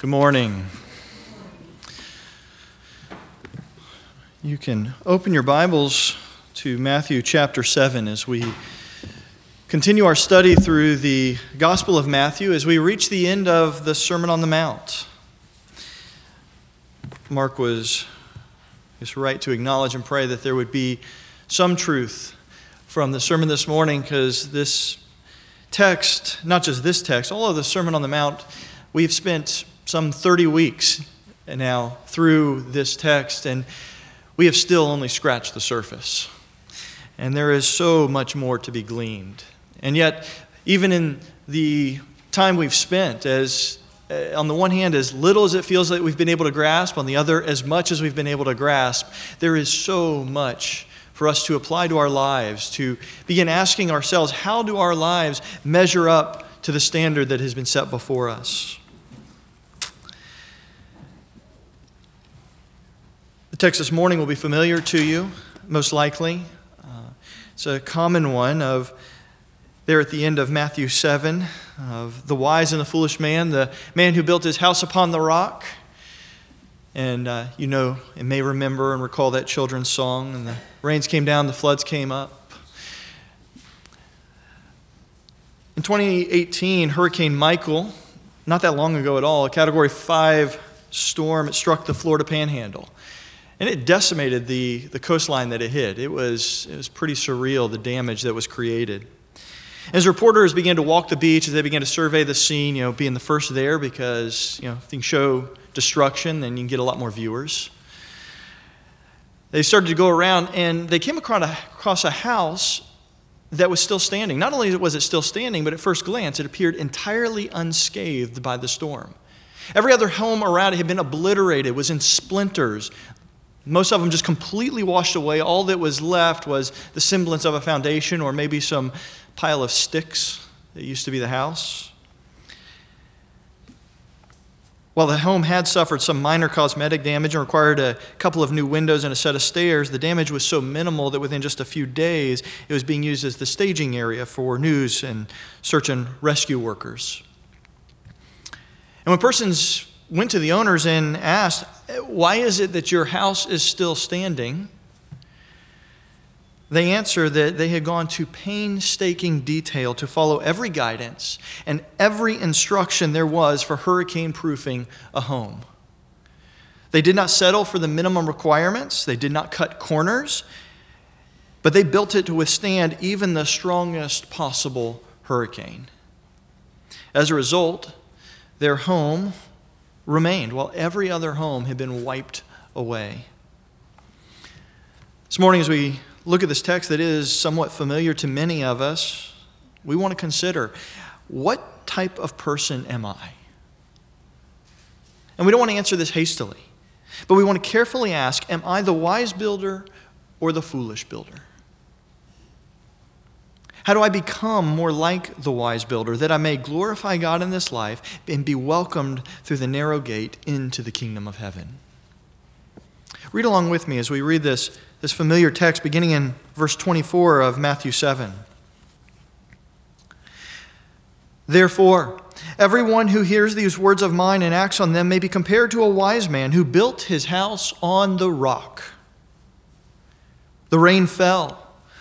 Good morning. You can open your Bibles to Matthew chapter 7 as we continue our study through the Gospel of Matthew as we reach the end of the Sermon on the Mount. Mark was is right to acknowledge and pray that there would be some truth from the sermon this morning because this text, not just this text, all of the Sermon on the Mount, we've spent some 30 weeks now through this text, and we have still only scratched the surface. And there is so much more to be gleaned. And yet, even in the time we've spent, as uh, on the one hand, as little as it feels like we've been able to grasp, on the other, as much as we've been able to grasp, there is so much for us to apply to our lives, to begin asking ourselves, how do our lives measure up to the standard that has been set before us? Text this morning will be familiar to you, most likely. Uh, it's a common one of there at the end of Matthew 7 of the wise and the foolish man, the man who built his house upon the rock. And uh, you know and may remember and recall that children's song. And the rains came down, the floods came up. In 2018, Hurricane Michael, not that long ago at all, a Category 5 storm, it struck the Florida Panhandle. And it decimated the, the coastline that it hit. It was, it was pretty surreal, the damage that was created. As reporters began to walk the beach, as they began to survey the scene, you know, being the first there because, you know, if you show destruction, then you can get a lot more viewers. They started to go around and they came across a, across a house that was still standing. Not only was it still standing, but at first glance, it appeared entirely unscathed by the storm. Every other home around it had been obliterated, was in splinters. Most of them just completely washed away. All that was left was the semblance of a foundation or maybe some pile of sticks that used to be the house. While the home had suffered some minor cosmetic damage and required a couple of new windows and a set of stairs, the damage was so minimal that within just a few days it was being used as the staging area for news and search and rescue workers. And when persons went to the owners and asked, Why is it that your house is still standing? They answer that they had gone to painstaking detail to follow every guidance and every instruction there was for hurricane proofing a home. They did not settle for the minimum requirements, they did not cut corners, but they built it to withstand even the strongest possible hurricane. As a result, their home remained while every other home had been wiped away. This morning, as we look at this text that is somewhat familiar to many of us, we want to consider what type of person am I? And we don't want to answer this hastily, but we want to carefully ask Am I the wise builder or the foolish builder? How do I become more like the wise builder that I may glorify God in this life and be welcomed through the narrow gate into the kingdom of heaven? Read along with me as we read this, this familiar text beginning in verse 24 of Matthew 7. Therefore, everyone who hears these words of mine and acts on them may be compared to a wise man who built his house on the rock. The rain fell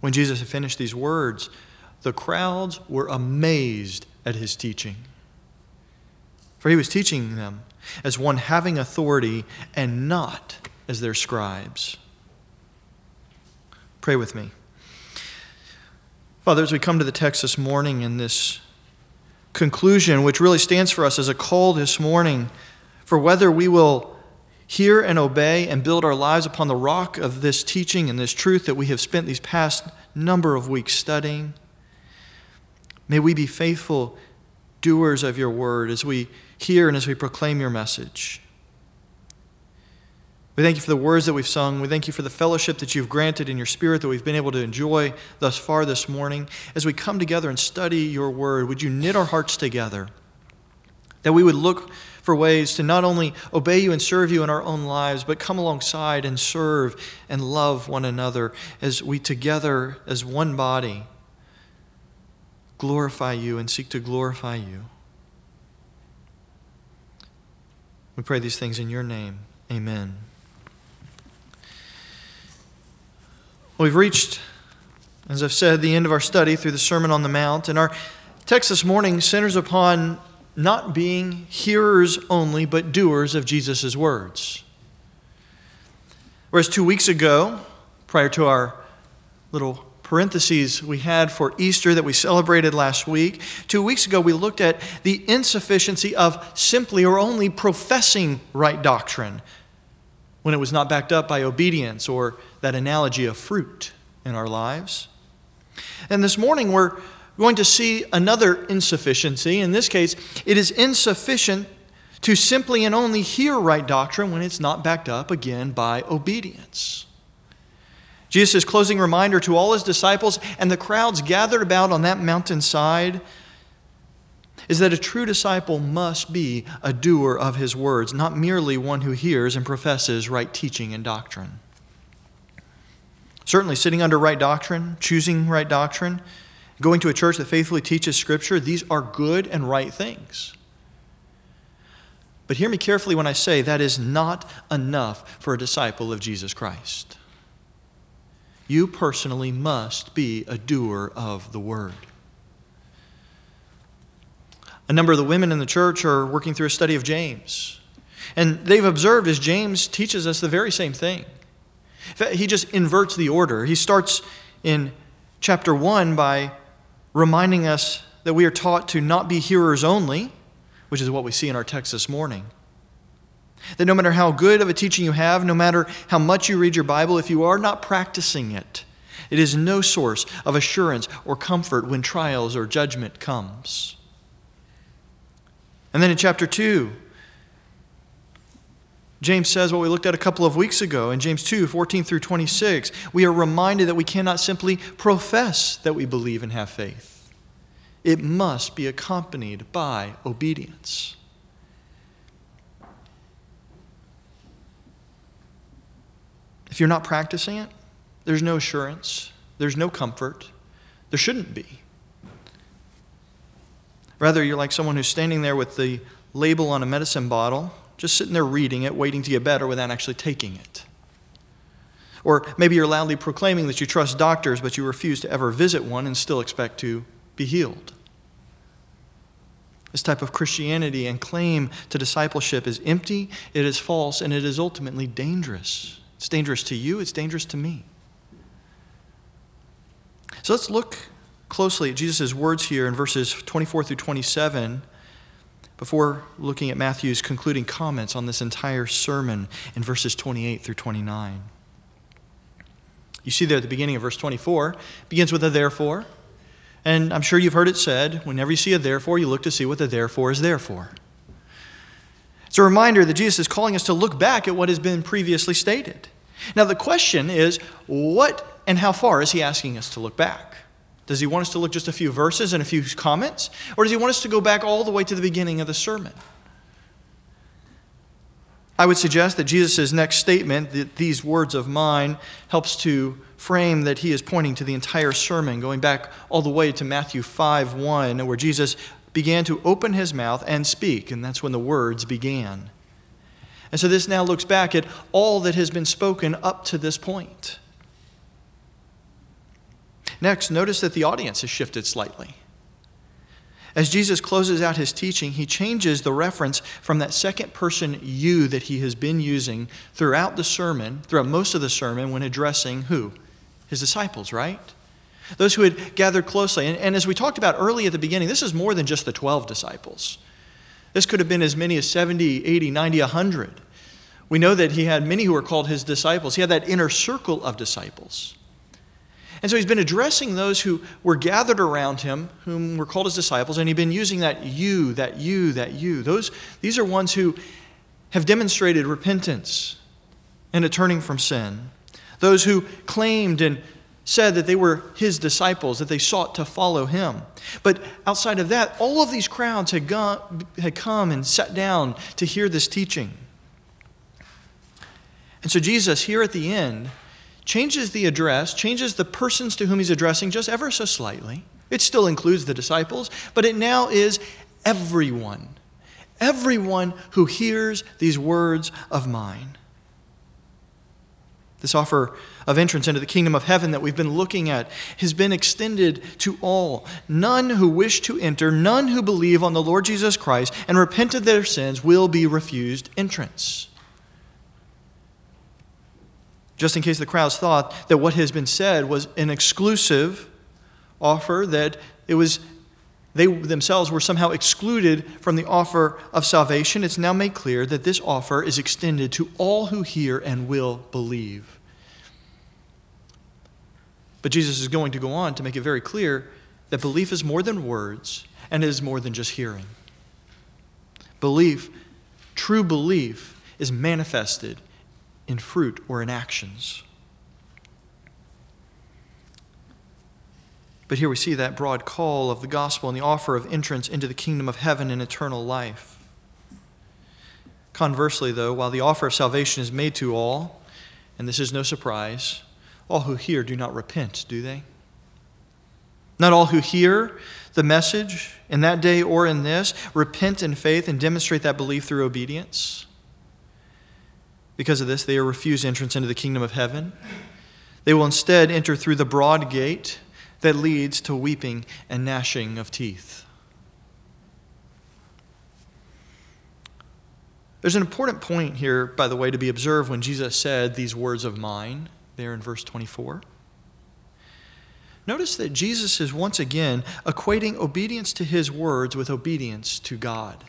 When Jesus had finished these words, the crowds were amazed at his teaching. For he was teaching them as one having authority and not as their scribes. Pray with me. Father, as we come to the text this morning in this conclusion, which really stands for us as a call this morning for whether we will hear and obey and build our lives upon the rock of this teaching and this truth that we have spent these past number of weeks studying. May we be faithful doers of your word as we hear and as we proclaim your message. We thank you for the words that we've sung. We thank you for the fellowship that you've granted in your spirit that we've been able to enjoy thus far this morning. As we come together and study your word, would you knit our hearts together? That we would look for ways to not only obey you and serve you in our own lives, but come alongside and serve and love one another as we together, as one body, glorify you and seek to glorify you. We pray these things in your name. Amen. We've reached, as I've said, the end of our study through the Sermon on the Mount, and our text this morning centers upon not being hearers only, but doers of Jesus' words. Whereas two weeks ago, prior to our little parentheses we had for Easter that we celebrated last week, two weeks ago we looked at the insufficiency of simply or only professing right doctrine when it was not backed up by obedience or that analogy of fruit in our lives. And this morning we're going to see another insufficiency. In this case, it is insufficient to simply and only hear right doctrine when it's not backed up again by obedience. Jesus' closing reminder to all his disciples and the crowds gathered about on that mountainside is that a true disciple must be a doer of his words, not merely one who hears and professes right teaching and doctrine. Certainly, sitting under right doctrine, choosing right doctrine, going to a church that faithfully teaches Scripture, these are good and right things. But hear me carefully when I say that is not enough for a disciple of Jesus Christ. You personally must be a doer of the word. A number of the women in the church are working through a study of James. And they've observed as James teaches us the very same thing. he just inverts the order. He starts in chapter 1 by reminding us that we are taught to not be hearers only, which is what we see in our text this morning. That no matter how good of a teaching you have, no matter how much you read your Bible, if you are not practicing it, it is no source of assurance or comfort when trials or judgment comes. And then in chapter 2, James says what we looked at a couple of weeks ago in James 2 14 through 26. We are reminded that we cannot simply profess that we believe and have faith, it must be accompanied by obedience. If you're not practicing it, there's no assurance, there's no comfort, there shouldn't be. Rather, you're like someone who's standing there with the label on a medicine bottle, just sitting there reading it, waiting to get better without actually taking it. Or maybe you're loudly proclaiming that you trust doctors, but you refuse to ever visit one and still expect to be healed. This type of Christianity and claim to discipleship is empty, it is false, and it is ultimately dangerous. It's dangerous to you, it's dangerous to me. So let's look closely at Jesus' words here in verses 24 through 27 before looking at Matthew's concluding comments on this entire sermon in verses 28 through 29. You see there at the beginning of verse 24, begins with a therefore. And I'm sure you've heard it said, whenever you see a therefore, you look to see what the therefore is there for. It's a reminder that Jesus is calling us to look back at what has been previously stated. Now, the question is, what and how far is he asking us to look back? Does he want us to look just a few verses and a few comments? Or does he want us to go back all the way to the beginning of the sermon? I would suggest that Jesus' next statement, that these words of mine, helps to frame that he is pointing to the entire sermon, going back all the way to Matthew 5 1, where Jesus began to open his mouth and speak, and that's when the words began. And so this now looks back at all that has been spoken up to this point. Next, notice that the audience has shifted slightly. As Jesus closes out his teaching, he changes the reference from that second person you that he has been using throughout the sermon, throughout most of the sermon, when addressing who? His disciples, right? Those who had gathered closely. And, and as we talked about early at the beginning, this is more than just the 12 disciples. This could have been as many as 70, 80, 90, 100. We know that he had many who were called his disciples. He had that inner circle of disciples. And so he's been addressing those who were gathered around him, whom were called his disciples, and he's been using that you, that you, that you. Those, these are ones who have demonstrated repentance and a turning from sin. Those who claimed and said that they were his disciples, that they sought to follow him. But outside of that, all of these crowds had, gone, had come and sat down to hear this teaching. And so Jesus, here at the end, changes the address, changes the persons to whom he's addressing just ever so slightly. It still includes the disciples, but it now is everyone. Everyone who hears these words of mine. This offer of entrance into the kingdom of heaven that we've been looking at has been extended to all. None who wish to enter, none who believe on the Lord Jesus Christ and repent of their sins will be refused entrance just in case the crowds thought that what has been said was an exclusive offer, that it was they themselves were somehow excluded from the offer of salvation, it's now made clear that this offer is extended to all who hear and will believe. But Jesus is going to go on to make it very clear that belief is more than words and is more than just hearing. Belief, true belief, is manifested in fruit or in actions. But here we see that broad call of the gospel and the offer of entrance into the kingdom of heaven and eternal life. Conversely, though, while the offer of salvation is made to all, and this is no surprise, all who hear do not repent, do they? Not all who hear the message in that day or in this repent in faith and demonstrate that belief through obedience. Because of this, they are refused entrance into the kingdom of heaven. They will instead enter through the broad gate that leads to weeping and gnashing of teeth. There's an important point here, by the way, to be observed when Jesus said these words of mine, there in verse 24. Notice that Jesus is once again equating obedience to his words with obedience to God.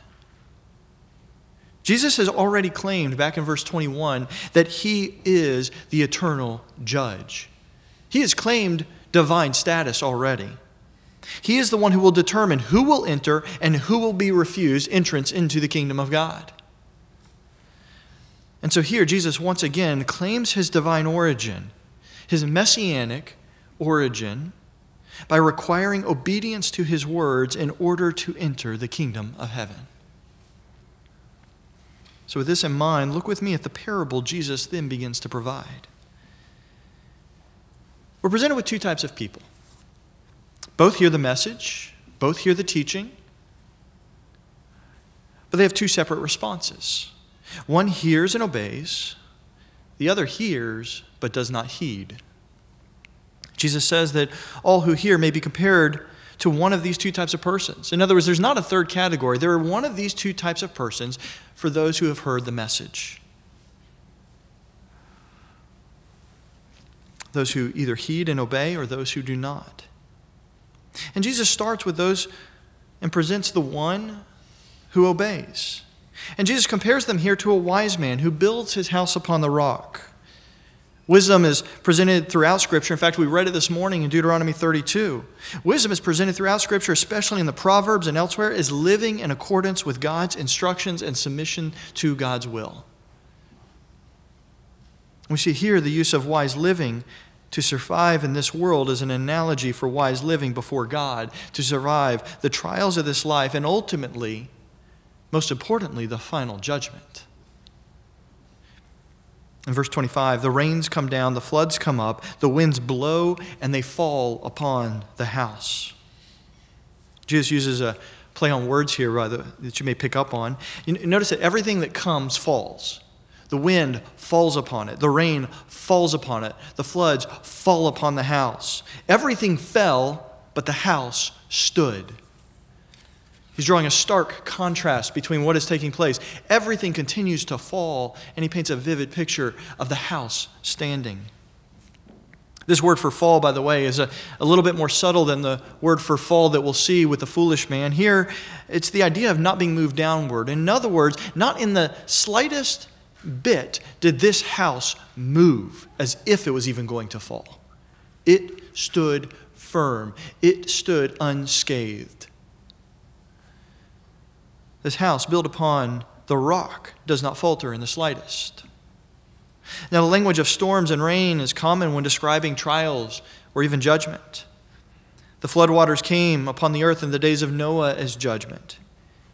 Jesus has already claimed back in verse 21 that he is the eternal judge. He has claimed divine status already. He is the one who will determine who will enter and who will be refused entrance into the kingdom of God. And so here, Jesus once again claims his divine origin, his messianic origin, by requiring obedience to his words in order to enter the kingdom of heaven. So, with this in mind, look with me at the parable Jesus then begins to provide. We're presented with two types of people. Both hear the message, both hear the teaching, but they have two separate responses. One hears and obeys, the other hears but does not heed. Jesus says that all who hear may be compared to one of these two types of persons. In other words, there's not a third category. There are one of these two types of persons for those who have heard the message. Those who either heed and obey or those who do not. And Jesus starts with those and presents the one who obeys. And Jesus compares them here to a wise man who builds his house upon the rock. Wisdom is presented throughout Scripture. In fact, we read it this morning in Deuteronomy 32. Wisdom is presented throughout Scripture, especially in the Proverbs and elsewhere, as living in accordance with God's instructions and submission to God's will. We see here the use of wise living to survive in this world as an analogy for wise living before God, to survive the trials of this life, and ultimately, most importantly, the final judgment. In verse 25, the rains come down, the floods come up, the winds blow, and they fall upon the house. Jesus uses a play on words here rather, that you may pick up on. You notice that everything that comes falls. The wind falls upon it, the rain falls upon it, the floods fall upon the house. Everything fell, but the house stood. He's drawing a stark contrast between what is taking place. Everything continues to fall, and he paints a vivid picture of the house standing. This word for fall, by the way, is a, a little bit more subtle than the word for fall that we'll see with the foolish man. Here, it's the idea of not being moved downward. In other words, not in the slightest bit did this house move as if it was even going to fall. It stood firm, it stood unscathed. This house, built upon the rock, does not falter in the slightest. Now, the language of storms and rain is common when describing trials or even judgment. The floodwaters came upon the earth in the days of Noah as judgment.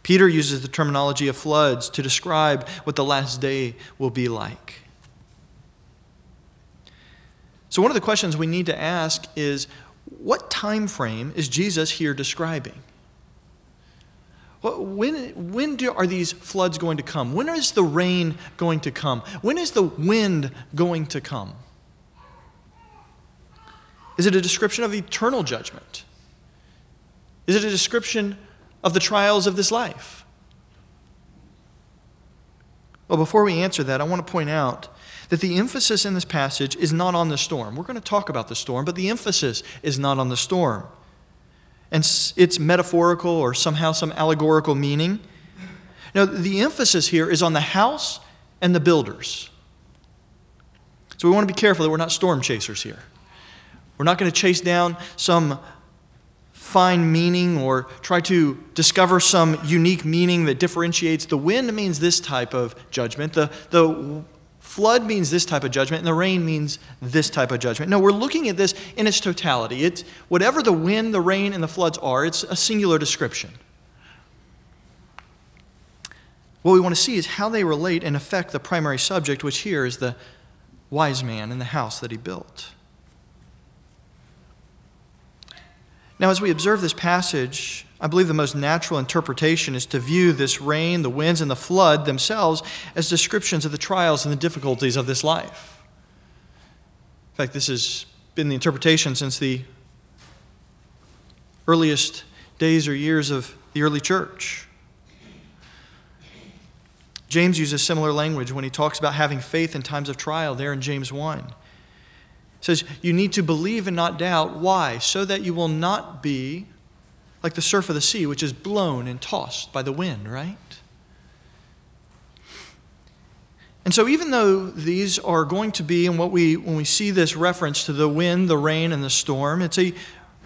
Peter uses the terminology of floods to describe what the last day will be like. So one of the questions we need to ask is what time frame is Jesus here describing? When, when do, are these floods going to come? When is the rain going to come? When is the wind going to come? Is it a description of eternal judgment? Is it a description of the trials of this life? Well, before we answer that, I want to point out that the emphasis in this passage is not on the storm. We're going to talk about the storm, but the emphasis is not on the storm. And it's metaphorical or somehow some allegorical meaning. Now, the emphasis here is on the house and the builders. So we want to be careful that we're not storm chasers here. We're not going to chase down some fine meaning or try to discover some unique meaning that differentiates. The wind means this type of judgment, the, the flood means this type of judgment, and the rain means this type of judgment. No, we're looking at this in its totality. It's whatever the wind, the rain, and the floods are, it's a singular description. What we want to see is how they relate and affect the primary subject, which here is the wise man and the house that he built. Now, as we observe this passage, I believe the most natural interpretation is to view this rain, the winds, and the flood themselves as descriptions of the trials and the difficulties of this life. In fact, this has been the interpretation since the earliest days or years of the early church. James uses similar language when he talks about having faith in times of trial, there in James 1 says you need to believe and not doubt. Why? So that you will not be like the surf of the sea, which is blown and tossed by the wind, right? And so, even though these are going to be, and what we, when we see this reference to the wind, the rain, and the storm, it's a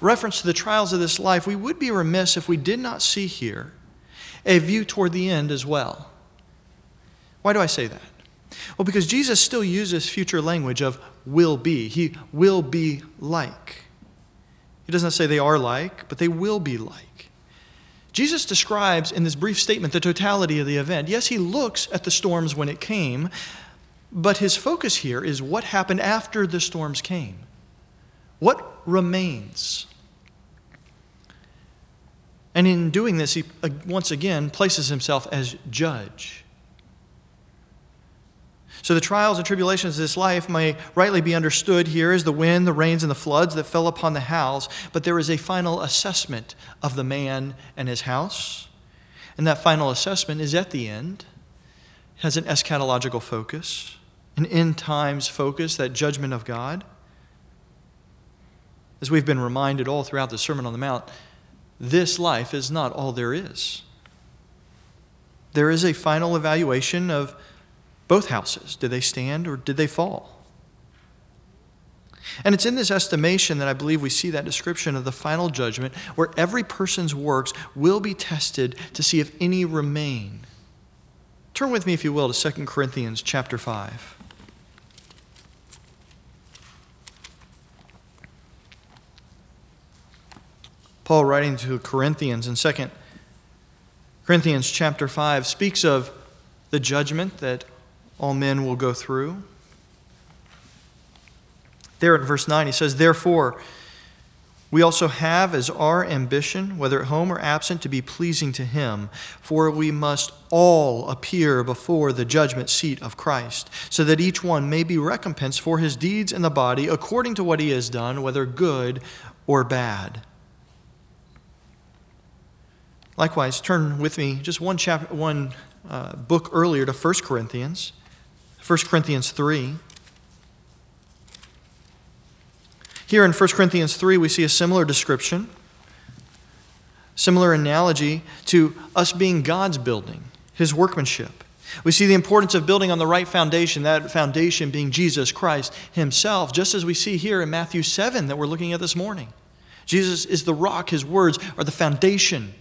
reference to the trials of this life, we would be remiss if we did not see here a view toward the end as well. Why do I say that? Well, because Jesus still uses future language of will be. He will be like. He doesn't say they are like, but they will be like. Jesus describes in this brief statement the totality of the event. Yes, he looks at the storms when it came, but his focus here is what happened after the storms came. What remains? And in doing this, he uh, once again places himself as judge. So the trials and tribulations of this life may rightly be understood here as the wind, the rains, and the floods that fell upon the house, but there is a final assessment of the man and his house. And that final assessment is at the end, has an eschatological focus, an end times focus, that judgment of God. As we've been reminded all throughout the Sermon on the Mount, this life is not all there is. There is a final evaluation of both houses. Did they stand or did they fall? And it's in this estimation that I believe we see that description of the final judgment where every person's works will be tested to see if any remain. Turn with me, if you will, to 2 Corinthians chapter 5. Paul, writing to Corinthians in 2 Corinthians chapter 5, speaks of the judgment that all men will go through. There in verse 9, he says, Therefore, we also have as our ambition, whether at home or absent, to be pleasing to Him. For we must all appear before the judgment seat of Christ, so that each one may be recompensed for his deeds in the body according to what he has done, whether good or bad. Likewise, turn with me just one chapter, one uh, book earlier to 1 Corinthians. 1 Corinthians 3. Here in 1 Corinthians 3, we see a similar description, similar analogy to us being God's building, His workmanship. We see the importance of building on the right foundation, that foundation being Jesus Christ Himself, just as we see here in Matthew 7 that we're looking at this morning. Jesus is the rock, His words are the foundation.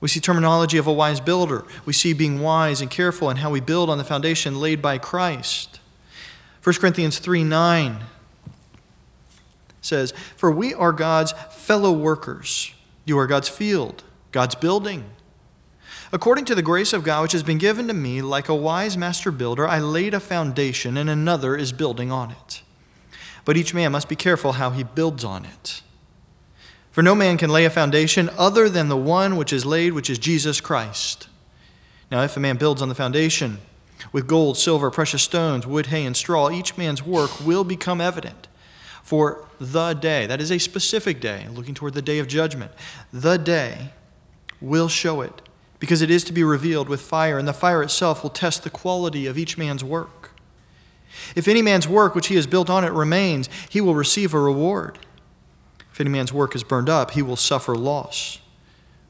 We see terminology of a wise builder. We see being wise and careful in how we build on the foundation laid by Christ. 1 Corinthians 3 9 says, For we are God's fellow workers. You are God's field, God's building. According to the grace of God which has been given to me, like a wise master builder, I laid a foundation, and another is building on it. But each man must be careful how he builds on it. For no man can lay a foundation other than the one which is laid, which is Jesus Christ. Now, if a man builds on the foundation with gold, silver, precious stones, wood, hay, and straw, each man's work will become evident. For the day, that is a specific day, looking toward the day of judgment, the day will show it, because it is to be revealed with fire, and the fire itself will test the quality of each man's work. If any man's work which he has built on it remains, he will receive a reward. If any man's work is burned up, he will suffer loss,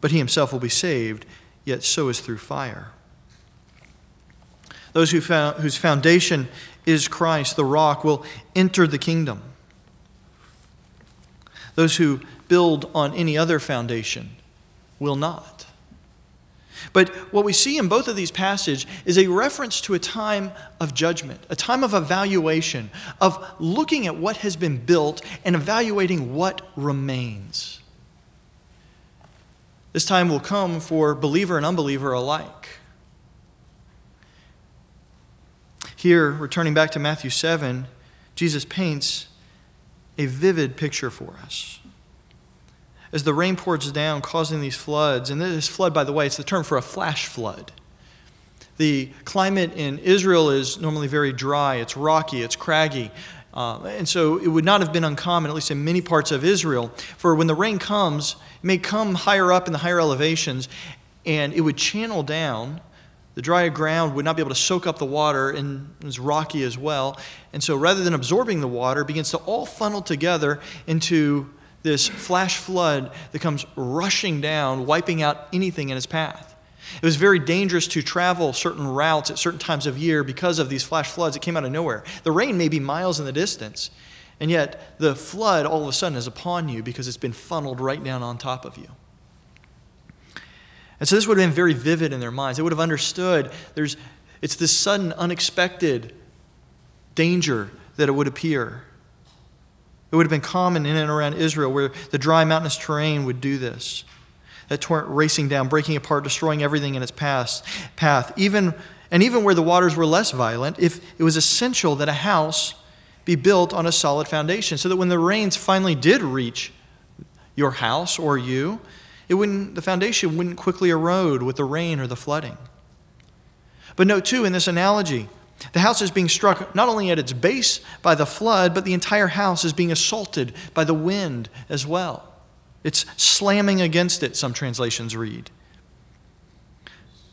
but he himself will be saved, yet so is through fire. Those who found, whose foundation is Christ, the rock, will enter the kingdom. Those who build on any other foundation will not. But what we see in both of these passages is a reference to a time of judgment, a time of evaluation, of looking at what has been built and evaluating what remains. This time will come for believer and unbeliever alike. Here, returning back to Matthew 7, Jesus paints a vivid picture for us as the rain pours down, causing these floods. And this flood, by the way, it's the term for a flash flood. The climate in Israel is normally very dry, it's rocky, it's craggy. Uh, and so it would not have been uncommon, at least in many parts of Israel, for when the rain comes, it may come higher up in the higher elevations, and it would channel down. The dry ground would not be able to soak up the water, and it's rocky as well. And so rather than absorbing the water, it begins to all funnel together into this flash flood that comes rushing down, wiping out anything in its path. It was very dangerous to travel certain routes at certain times of year because of these flash floods that came out of nowhere. The rain may be miles in the distance, and yet the flood all of a sudden is upon you because it's been funneled right down on top of you. And so this would have been very vivid in their minds. They would have understood there's, it's this sudden, unexpected danger that it would appear. It would have been common in and around Israel where the dry mountainous terrain would do this. That torrent racing down, breaking apart, destroying everything in its path. path. Even, and even where the waters were less violent, if it was essential that a house be built on a solid foundation so that when the rains finally did reach your house or you, it wouldn't, the foundation wouldn't quickly erode with the rain or the flooding. But note, too, in this analogy, the house is being struck not only at its base by the flood, but the entire house is being assaulted by the wind as well. It's slamming against it, some translations read.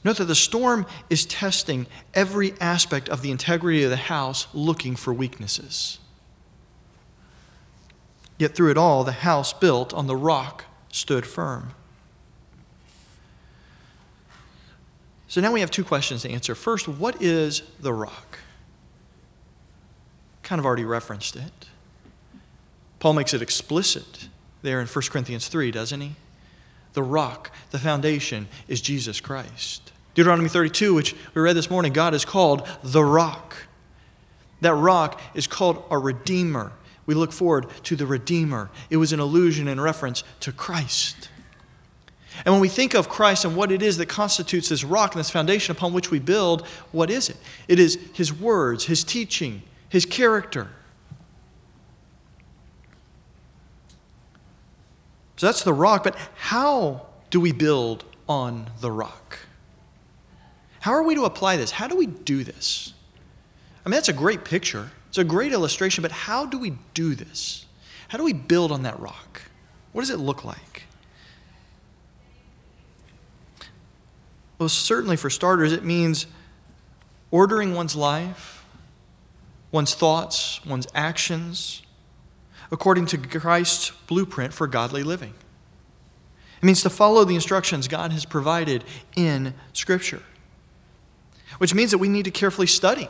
Note that the storm is testing every aspect of the integrity of the house, looking for weaknesses. Yet through it all, the house built on the rock stood firm. So now we have two questions to answer. First, what is the rock? Kind of already referenced it. Paul makes it explicit there in 1 Corinthians 3, doesn't he? The rock, the foundation, is Jesus Christ. Deuteronomy 32, which we read this morning, God is called the rock. That rock is called a redeemer. We look forward to the redeemer. It was an allusion and reference to Christ. And when we think of Christ and what it is that constitutes this rock and this foundation upon which we build, what is it? It is His words, His teaching, His character. So that's the rock, but how do we build on the rock? How are we to apply this? How do we do this? I mean, that's a great picture. It's a great illustration, but how do we do this? How do we build on that rock? What does it look like? Well, certainly for starters, it means ordering one's life, one's thoughts, one's actions, according to Christ's blueprint for godly living. It means to follow the instructions God has provided in Scripture. which means that we need to carefully study.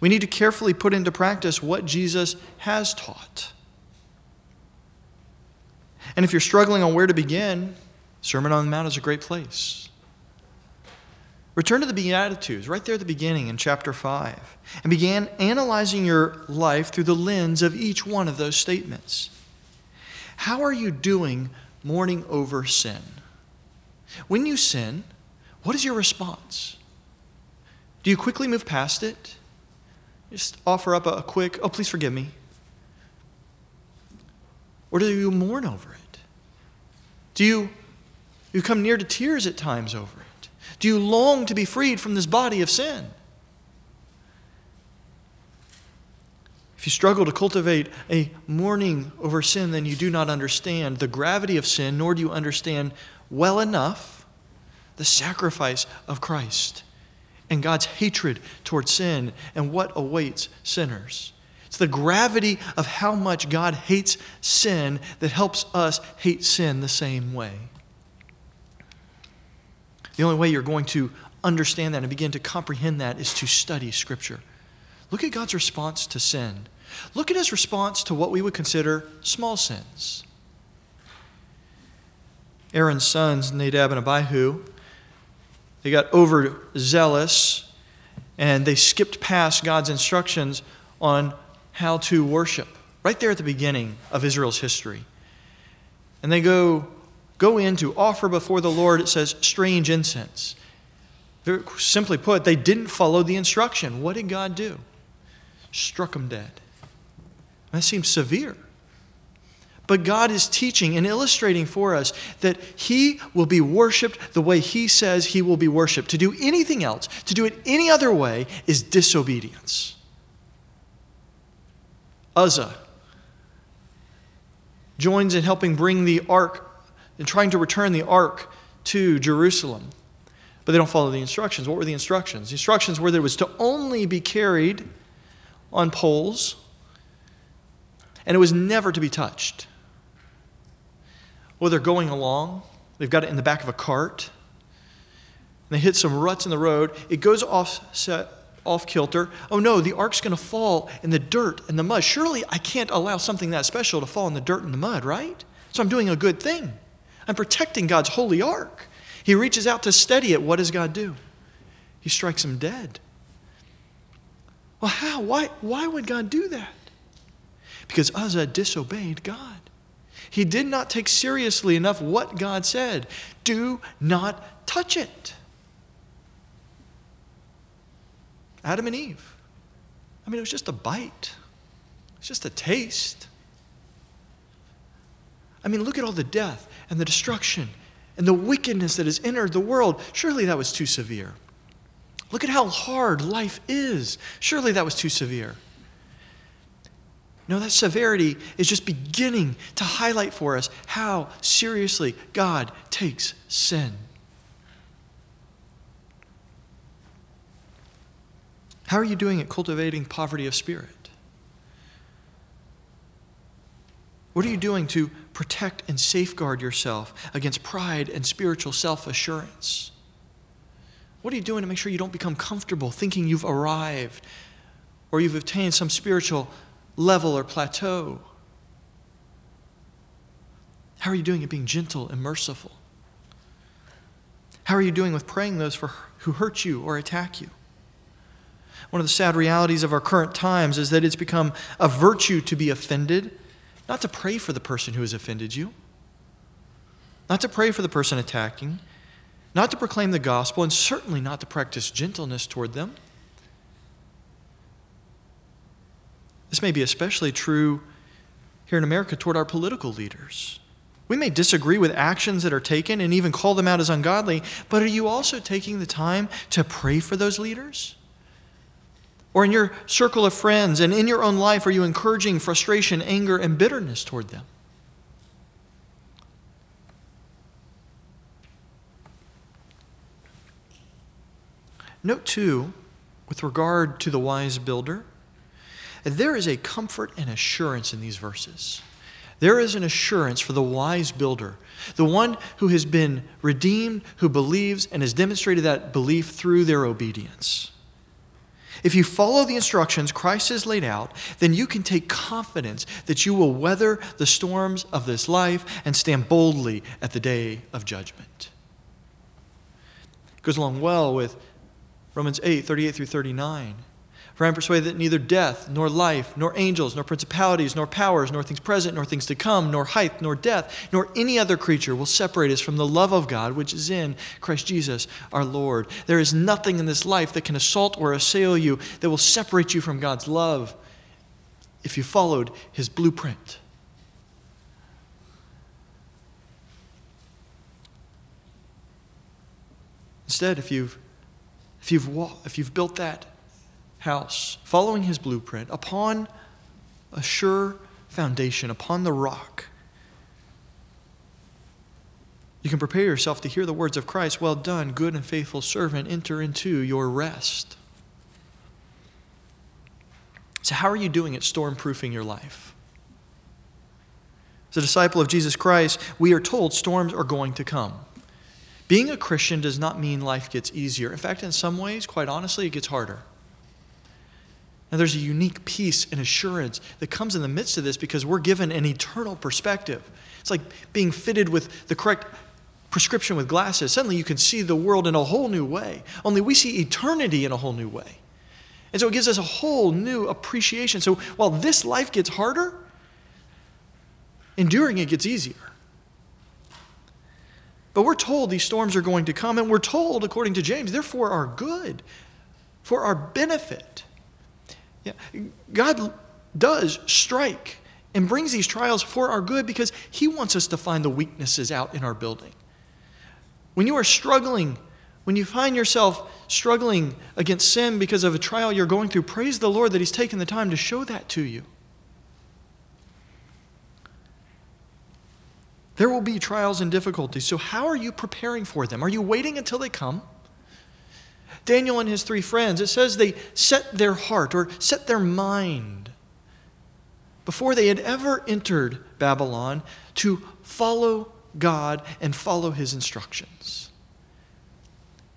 We need to carefully put into practice what Jesus has taught. And if you're struggling on where to begin, Sermon on the Mount is a great place. Return to the Beatitudes, right there at the beginning in chapter 5, and begin analyzing your life through the lens of each one of those statements. How are you doing mourning over sin? When you sin, what is your response? Do you quickly move past it? Just offer up a, quick, oh, please forgive me. Or do you mourn over it? Do you, you come near to tears at times over it? Do you long to be freed from this body of sin? If you struggle to cultivate a mourning over sin, then you do not understand the gravity of sin, nor do you understand well enough the sacrifice of Christ and God's hatred toward sin and what awaits sinners. It's the gravity of how much God hates sin that helps us hate sin the same way. The only way you're going to understand that and begin to comprehend that is to study Scripture. Look at God's response to sin. Look at his response to what we would consider small sins. Aaron's sons, Nadab and Abihu, they got overzealous and they skipped past God's instructions on how to worship, right there at the beginning of Israel's history. And they go, go in to offer before the Lord, it says, strange incense. Simply put, they didn't follow the instruction. What did God do? Struck them dead. That seems severe. But God is teaching and illustrating for us that He will be worshiped the way He says He will be worshiped. To do anything else, to do it any other way, is disobedience. Uzzah joins in helping bring the ark and trying to return the ark to Jerusalem. But they don't follow the instructions. What were the instructions? The instructions were that it was to only be carried on poles and it was never to be touched. Well, they're going along, they've got it in the back of a cart. They hit some ruts in the road. It goes off set, off kilter. Oh no, the ark's going to fall in the dirt and the mud. Surely I can't allow something that special to fall in the dirt and the mud, right? So I'm doing a good thing. I'm protecting God's holy ark. He reaches out to steady it. What does God do? He strikes him dead. Well, how? Why, why would God do that? Because Uzzah disobeyed God. He did not take seriously enough what God said. Do not touch it. Adam and Eve. I mean, it was just a bite, it's just a taste. I mean, look at all the death and the destruction and the wickedness that has entered the world. Surely that was too severe. Look at how hard life is. Surely that was too severe. No, that severity is just beginning to highlight for us how seriously God takes sin. How are you doing at cultivating poverty of spirit? What are you doing to protect and safeguard yourself against pride and spiritual self assurance? What are you doing to make sure you don't become comfortable thinking you've arrived or you've attained some spiritual level or plateau? How are you doing at being gentle and merciful? How are you doing with praying those for who hurt you or attack you? One of the sad realities of our current times is that it's become a virtue to be offended, not to pray for the person who has offended you, not to pray for the person attacking, not to proclaim the gospel, and certainly not to practice gentleness toward them. This may be especially true here in America toward our political leaders. We may disagree with actions that are taken and even call them out as ungodly, but are you also taking the time to pray for those leaders? Or in your circle of friends and in your own life, are you encouraging frustration, anger, and bitterness toward them? Note, too, with regard to the wise builder, there is a comfort and assurance in these verses. There is an assurance for the wise builder, the one who has been redeemed, who believes, and has demonstrated that belief through their obedience. If you follow the instructions Christ has laid out, then you can take confidence that you will weather the storms of this life and stand boldly at the day of judgment. It goes along well with Romans 8 38 through 39. For I am persuaded that neither death, nor life, nor angels, nor principalities, nor powers, nor things present, nor things to come, nor height, nor depth, nor any other creature will separate us from the love of God which is in Christ Jesus our Lord. There is nothing in this life that can assault or assail you that will separate you from God's love if you followed his blueprint. Instead, if you've, if you've, if you've built that house, following his blueprint, upon a sure foundation, upon the rock. You can prepare yourself to hear the words of Christ Well done, good and faithful servant, enter into your rest. So, how are you doing at storm-proofing your life? As a disciple of Jesus Christ, we are told storms are going to come. Being a Christian does not mean life gets easier. In fact, in some ways, quite honestly, it gets harder. Now, there's a unique peace and assurance that comes in the midst of this because we're given an eternal perspective. It's like being fitted with the correct prescription with glasses. Suddenly, you can see the world in a whole new way. Only we see eternity in a whole new way. And so, it gives us a whole new appreciation. So, while this life gets harder, enduring it gets easier. But we're told these storms are going to come, and we're told, according to James, they're for our good, for our benefit. Yeah. God does strike and brings these trials for our good because He wants us to find the weaknesses out in our building. When you are struggling, when you find yourself struggling against sin because of a trial you're going through, praise the Lord that He's taken the time to show that to you. There will be trials and difficulties. So, how are you preparing for them? Are you waiting until they come? Daniel and his three friends, it says they set their heart or set their mind before they had ever entered Babylon to follow God and follow his instructions.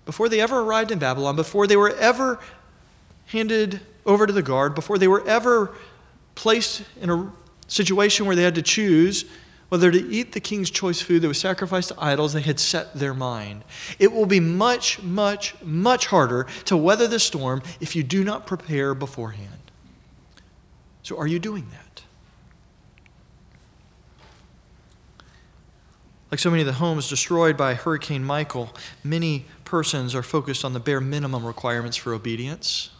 Before they ever arrived in Babylon, before they were ever handed over to the guard, before they were ever placed in a situation where they had to choose whether to eat the king's choice food that was sacrificed to idols, they had set their mind. It will be much, much, much harder to weather the storm if you do not prepare beforehand. So, are you doing that? Like so many of the homes destroyed by Hurricane Michael, many persons are focused on the bare minimum requirements for obedience.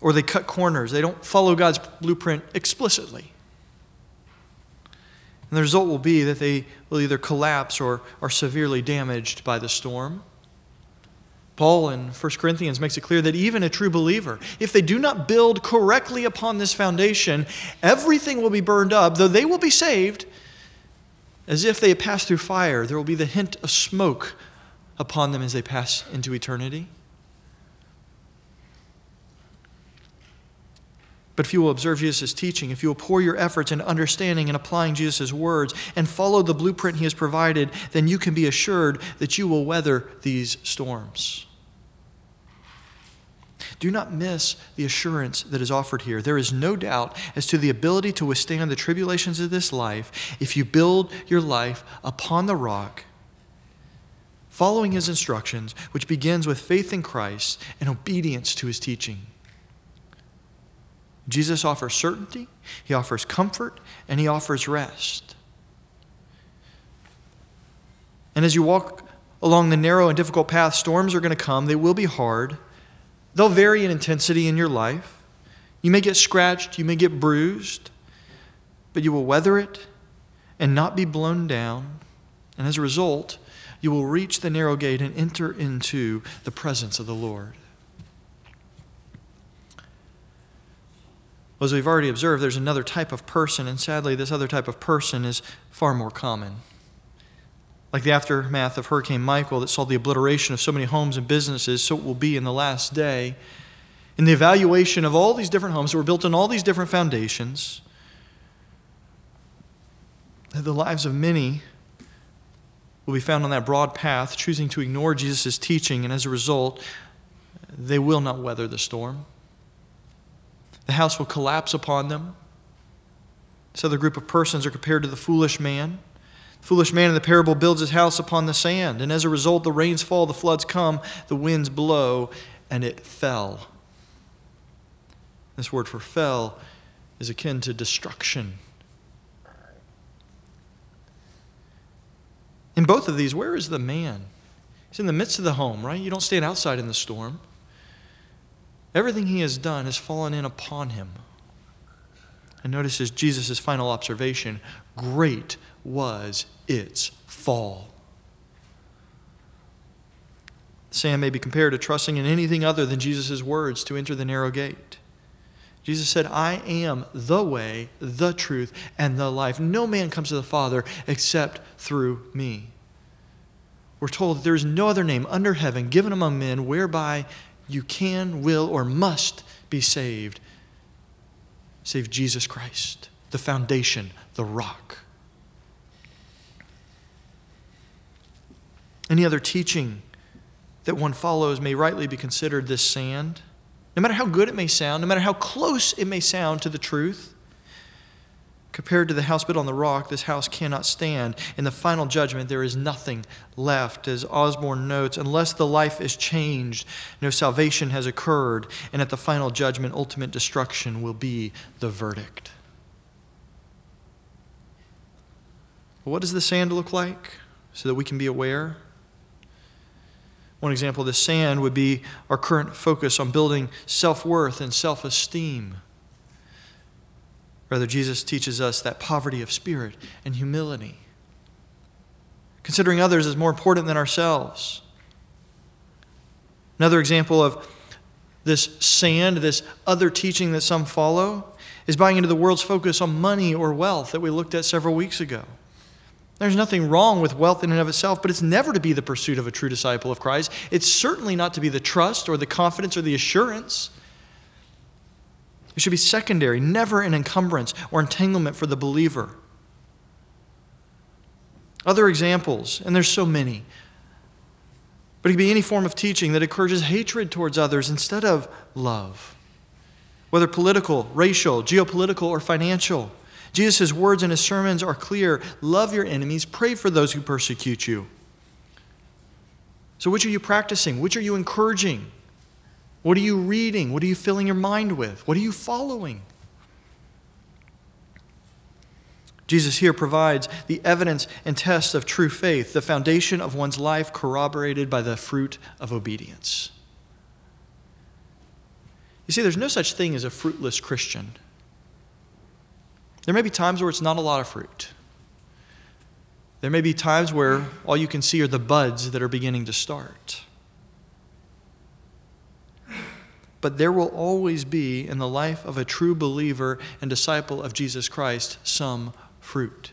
Or they cut corners. They don't follow God's blueprint explicitly. And the result will be that they will either collapse or are severely damaged by the storm. Paul in 1 Corinthians makes it clear that even a true believer, if they do not build correctly upon this foundation, everything will be burned up, though they will be saved as if they had passed through fire. There will be the hint of smoke upon them as they pass into eternity. But if you will observe Jesus' teaching, if you will pour your efforts into understanding and applying Jesus' words and follow the blueprint he has provided, then you can be assured that you will weather these storms. Do not miss the assurance that is offered here. There is no doubt as to the ability to withstand the tribulations of this life if you build your life upon the rock, following his instructions, which begins with faith in Christ and obedience to his teaching. Jesus offers certainty, he offers comfort, and he offers rest. And as you walk along the narrow and difficult path, storms are going to come. They will be hard. They'll vary in intensity in your life. You may get scratched, you may get bruised, but you will weather it and not be blown down. And as a result, you will reach the narrow gate and enter into the presence of the Lord. Well, as we've already observed, there's another type of person, and sadly, this other type of person is far more common. Like the aftermath of Hurricane Michael that saw the obliteration of so many homes and businesses, so it will be in the last day. In the evaluation of all these different homes that were built on all these different foundations, the lives of many will be found on that broad path, choosing to ignore Jesus' teaching, and as a result, they will not weather the storm. The house will collapse upon them. This other group of persons are compared to the foolish man. The foolish man in the parable builds his house upon the sand, and as a result, the rains fall, the floods come, the winds blow, and it fell. This word for fell is akin to destruction. In both of these, where is the man? He's in the midst of the home, right? You don't stand outside in the storm. Everything he has done has fallen in upon him. And notice as Jesus' final observation great was its fall. Sam may be compared to trusting in anything other than Jesus' words to enter the narrow gate. Jesus said, I am the way, the truth, and the life. No man comes to the Father except through me. We're told that there is no other name under heaven given among men whereby you can, will, or must be saved save Jesus Christ, the foundation, the rock. Any other teaching that one follows may rightly be considered this sand. No matter how good it may sound, no matter how close it may sound to the truth, compared to the house built on the rock, this house cannot stand. In the final judgment, there is nothing left. As Osborne notes, unless the life is changed, no salvation has occurred, and at the final judgment, ultimate destruction will be the verdict. What does the sand look like so that we can be aware? One example of the sand would be our current focus on building self worth and self esteem. Rather, Jesus teaches us that poverty of spirit and humility. Considering others is more important than ourselves. Another example of this sand, this other teaching that some follow, is buying into the world's focus on money or wealth that we looked at several weeks ago. There's nothing wrong with wealth in and of itself, but it's never to be the pursuit of a true disciple of Christ. It's certainly not to be the trust or the confidence or the assurance. It should be secondary, never an encumbrance or entanglement for the believer. Other examples, and there's so many, but it could be any form of teaching that encourages hatred towards others instead of love, whether political, racial, geopolitical, or financial. Jesus' words in his sermons are clear love your enemies, pray for those who persecute you. So, which are you practicing? Which are you encouraging? What are you reading? What are you filling your mind with? What are you following? Jesus here provides the evidence and tests of true faith, the foundation of one's life corroborated by the fruit of obedience. You see, there's no such thing as a fruitless Christian. There may be times where it's not a lot of fruit. There may be times where all you can see are the buds that are beginning to start. But there will always be, in the life of a true believer and disciple of Jesus Christ, some fruit.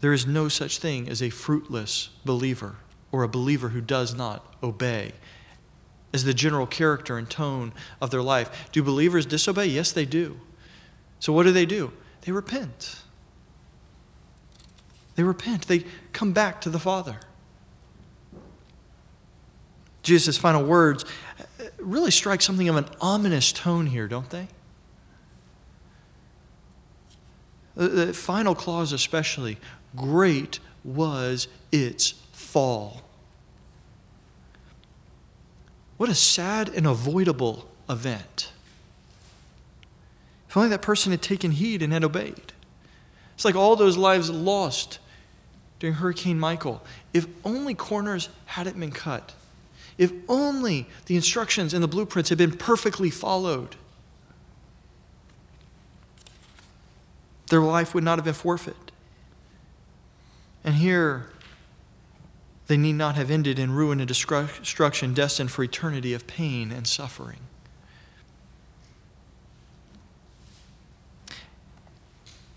There is no such thing as a fruitless believer or a believer who does not obey as the general character and tone of their life. Do believers disobey? Yes, they do. So, what do they do? They repent. They repent. They come back to the Father. Jesus' final words really strike something of an ominous tone here, don't they? The final clause, especially, great was its fall. What a sad and avoidable event. If only that person had taken heed and had obeyed. It's like all those lives lost during Hurricane Michael. If only corners hadn't been cut. If only the instructions and the blueprints had been perfectly followed. Their life would not have been forfeit. And here, they need not have ended in ruin and destruction, destined for eternity of pain and suffering.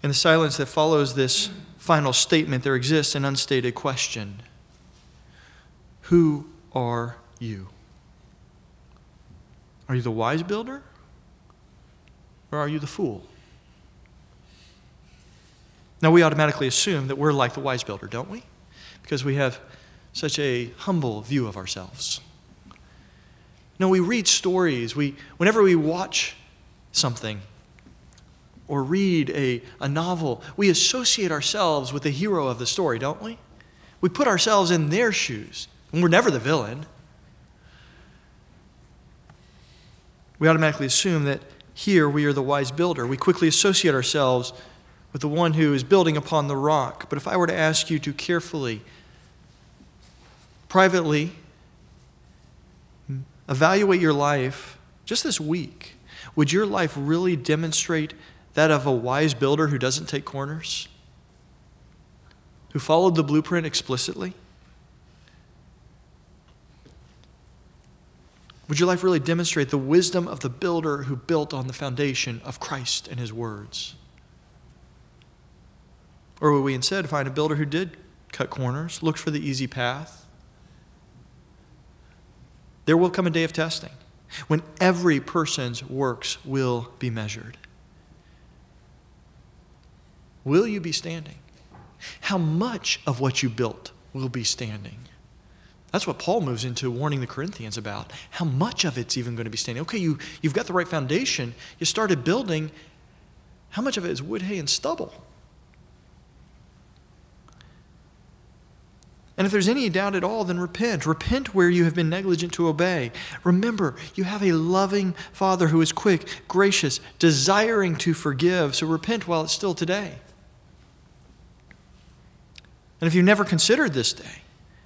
In the silence that follows this final statement, there exists an unstated question Who are you? Are you the wise builder? Or are you the fool? Now, we automatically assume that we're like the wise builder, don't we? Because we have such a humble view of ourselves. No, we read stories. We, whenever we watch something or read a, a novel, we associate ourselves with the hero of the story, don't we? We put ourselves in their shoes, and we're never the villain. We automatically assume that here we are the wise builder. We quickly associate ourselves with the one who is building upon the rock. But if I were to ask you to carefully, privately, evaluate your life just this week, would your life really demonstrate that of a wise builder who doesn't take corners? Who followed the blueprint explicitly? Would your life really demonstrate the wisdom of the builder who built on the foundation of Christ and his words? Or will we instead find a builder who did cut corners, looked for the easy path? There will come a day of testing when every person's works will be measured. Will you be standing? How much of what you built will be standing? That's what Paul moves into warning the Corinthians about. How much of it's even going to be standing? Okay, you, you've got the right foundation. You started building. How much of it is wood, hay, and stubble? And if there's any doubt at all, then repent. Repent where you have been negligent to obey. Remember, you have a loving Father who is quick, gracious, desiring to forgive. So repent while it's still today. And if you've never considered this day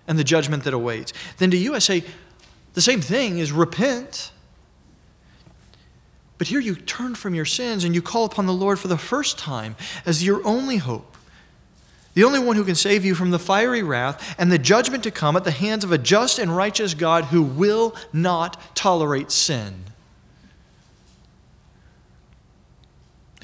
and the judgment that awaits, then to you I say the same thing is repent. But here you turn from your sins and you call upon the Lord for the first time as your only hope the only one who can save you from the fiery wrath and the judgment to come at the hands of a just and righteous God who will not tolerate sin.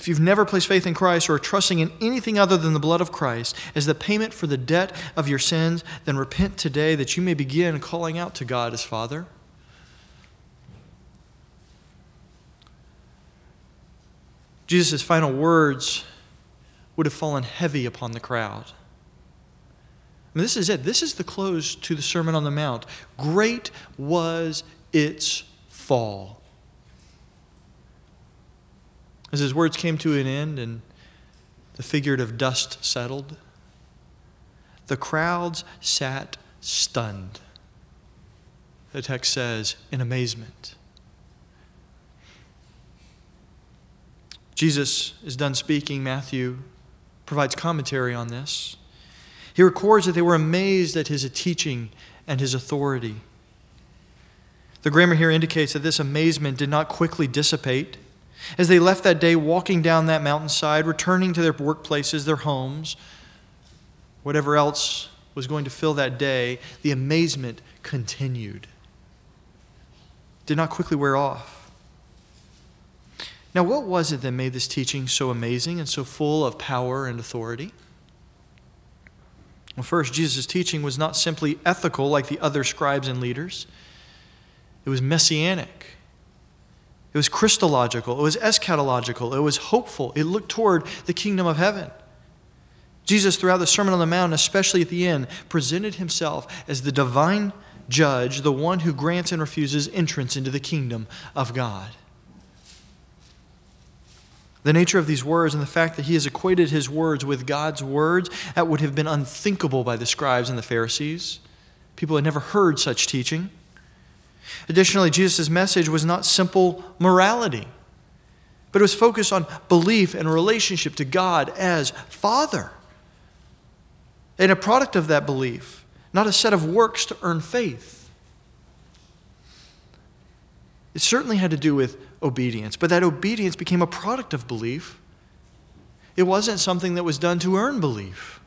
If you've never placed faith in Christ or are trusting in anything other than the blood of Christ as the payment for the debt of your sins, then repent today that you may begin calling out to God as Father. Jesus' final words would have fallen heavy upon the crowd. I mean, this is it. This is the close to the Sermon on the Mount. Great was its fall. As his words came to an end and the figurative dust settled, the crowds sat stunned. The text says, in amazement. Jesus is done speaking. Matthew provides commentary on this. He records that they were amazed at his teaching and his authority. The grammar here indicates that this amazement did not quickly dissipate. As they left that day, walking down that mountainside, returning to their workplaces, their homes, whatever else was going to fill that day, the amazement continued. Did not quickly wear off. Now, what was it that made this teaching so amazing and so full of power and authority? Well, first, Jesus' teaching was not simply ethical like the other scribes and leaders, it was messianic. It was Christological. It was eschatological. It was hopeful. It looked toward the kingdom of heaven. Jesus, throughout the Sermon on the Mount, especially at the end, presented himself as the divine judge, the one who grants and refuses entrance into the kingdom of God. The nature of these words and the fact that he has equated his words with God's words, that would have been unthinkable by the scribes and the Pharisees. People had never heard such teaching. Additionally, Jesus' message was not simple morality, but it was focused on belief and relationship to God as Father. And a product of that belief, not a set of works to earn faith. It certainly had to do with obedience, but that obedience became a product of belief. It wasn't something that was done to earn belief.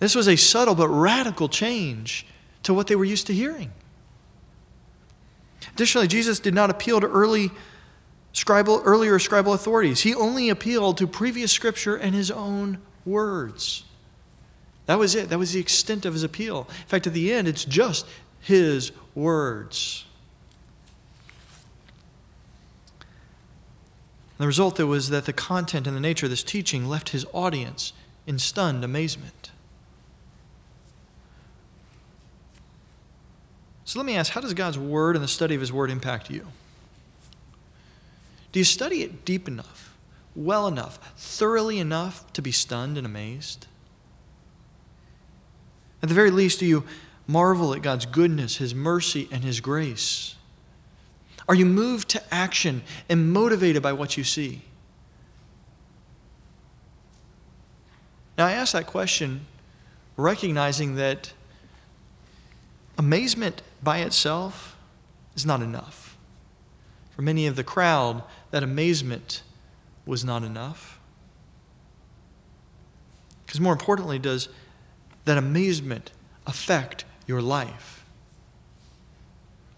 This was a subtle but radical change to what they were used to hearing. Additionally, Jesus did not appeal to early scribal, earlier scribal authorities. He only appealed to previous scripture and his own words. That was it. That was the extent of his appeal. In fact, at the end, it's just his words. The result was that the content and the nature of this teaching left his audience in stunned amazement. So let me ask how does God's Word and the study of His Word impact you? Do you study it deep enough, well enough, thoroughly enough to be stunned and amazed? At the very least, do you marvel at God's goodness, His mercy, and His grace? Are you moved to action and motivated by what you see? Now, I ask that question recognizing that amazement by itself is not enough. For many of the crowd, that amazement was not enough. Because more importantly, does that amazement affect your life?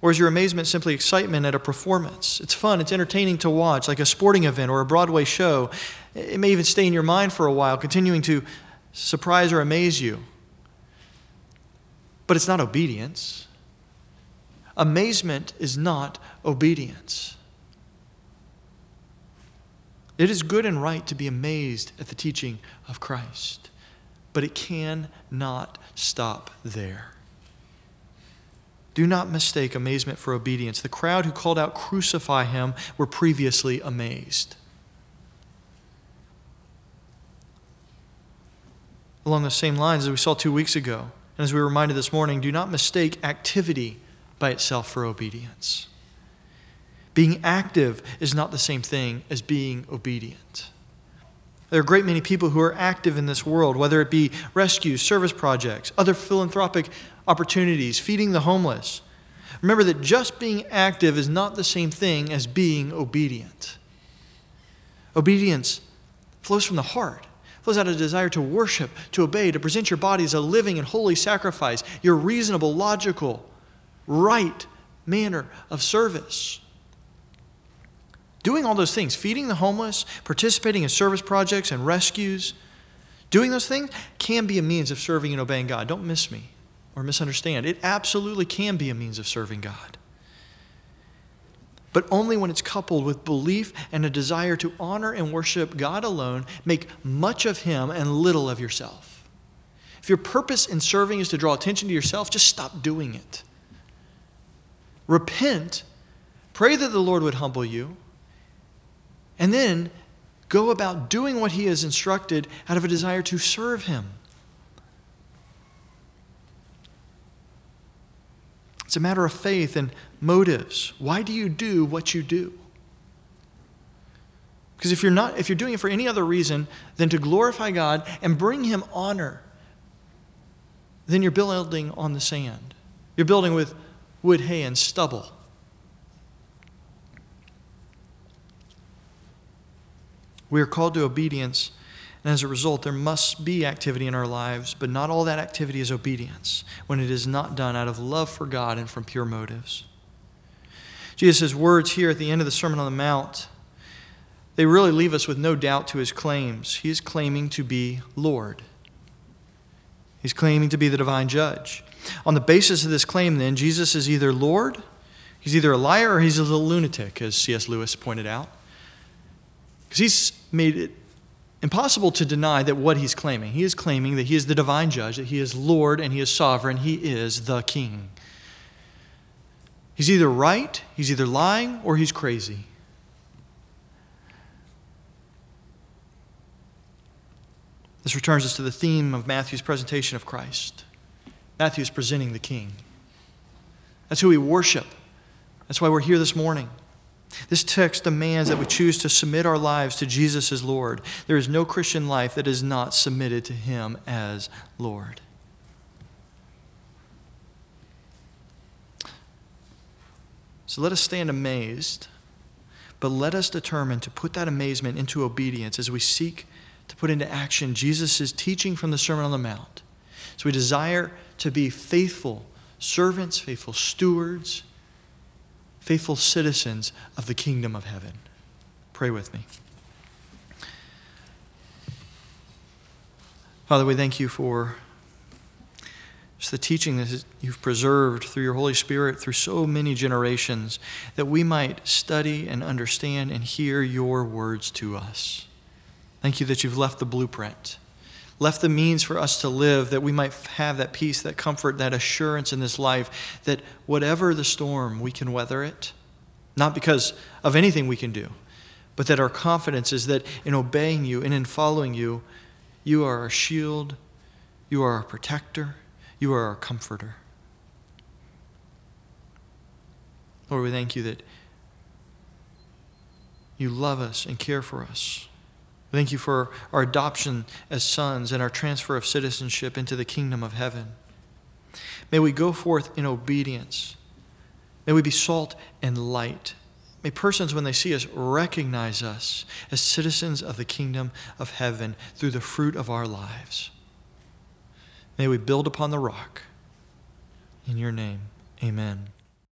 Or is your amazement simply excitement at a performance? It's fun, it's entertaining to watch, like a sporting event or a Broadway show. It may even stay in your mind for a while, continuing to surprise or amaze you. But it's not obedience. Amazement is not obedience. It is good and right to be amazed at the teaching of Christ, but it cannot stop there. Do not mistake amazement for obedience. The crowd who called out, Crucify him, were previously amazed. Along the same lines as we saw two weeks ago, and as we were reminded this morning, do not mistake activity by itself for obedience. Being active is not the same thing as being obedient. There are a great many people who are active in this world, whether it be rescues, service projects, other philanthropic opportunities, feeding the homeless. Remember that just being active is not the same thing as being obedient. Obedience flows from the heart, flows out of a desire to worship, to obey, to present your body as a living and holy sacrifice, your reasonable, logical, right manner of service. Doing all those things, feeding the homeless, participating in service projects and rescues, doing those things can be a means of serving and obeying God. Don't miss me or misunderstand. It absolutely can be a means of serving God. But only when it's coupled with belief and a desire to honor and worship God alone, make much of Him and little of yourself. If your purpose in serving is to draw attention to yourself, just stop doing it. Repent, pray that the Lord would humble you, and then go about doing what He has instructed out of a desire to serve Him. It's a matter of faith and motives. Why do you do what you do? Because if you're not if you're doing it for any other reason than to glorify God and bring him honor, then you're building on the sand. You're building with wood, hay, and stubble. We are called to obedience, and as a result, there must be activity in our lives, but not all that activity is obedience when it is not done out of love for God and from pure motives. Jesus' words here at the end of the Sermon on the Mount, they really leave us with no doubt to his claims. He is claiming to be Lord. He's claiming to be the divine judge. On the basis of this claim, then, Jesus is either Lord, he's either a liar, or he's a lunatic, as C.S. Lewis pointed out. Because he's made it impossible to deny that what he's claiming. He is claiming that he is the divine judge, that he is Lord and he is sovereign, he is the king. He's either right, he's either lying, or he's crazy. This returns us to the theme of Matthew's presentation of Christ. Matthew is presenting the king. That's who we worship. That's why we're here this morning. This text demands that we choose to submit our lives to Jesus as Lord. There is no Christian life that is not submitted to Him as Lord. So let us stand amazed, but let us determine to put that amazement into obedience as we seek to put into action Jesus' teaching from the Sermon on the Mount. So we desire to be faithful servants, faithful stewards, faithful citizens of the kingdom of heaven. Pray with me. Father, we thank you for It's the teaching that you've preserved through your Holy Spirit through so many generations that we might study and understand and hear your words to us. Thank you that you've left the blueprint, left the means for us to live, that we might have that peace, that comfort, that assurance in this life, that whatever the storm, we can weather it, not because of anything we can do, but that our confidence is that in obeying you and in following you, you are our shield, you are our protector you are our comforter. Lord, we thank you that you love us and care for us. Thank you for our adoption as sons and our transfer of citizenship into the kingdom of heaven. May we go forth in obedience. May we be salt and light. May persons, when they see us, recognize us as citizens of the kingdom of heaven through the fruit of our lives. May we build upon the rock. In your name, amen.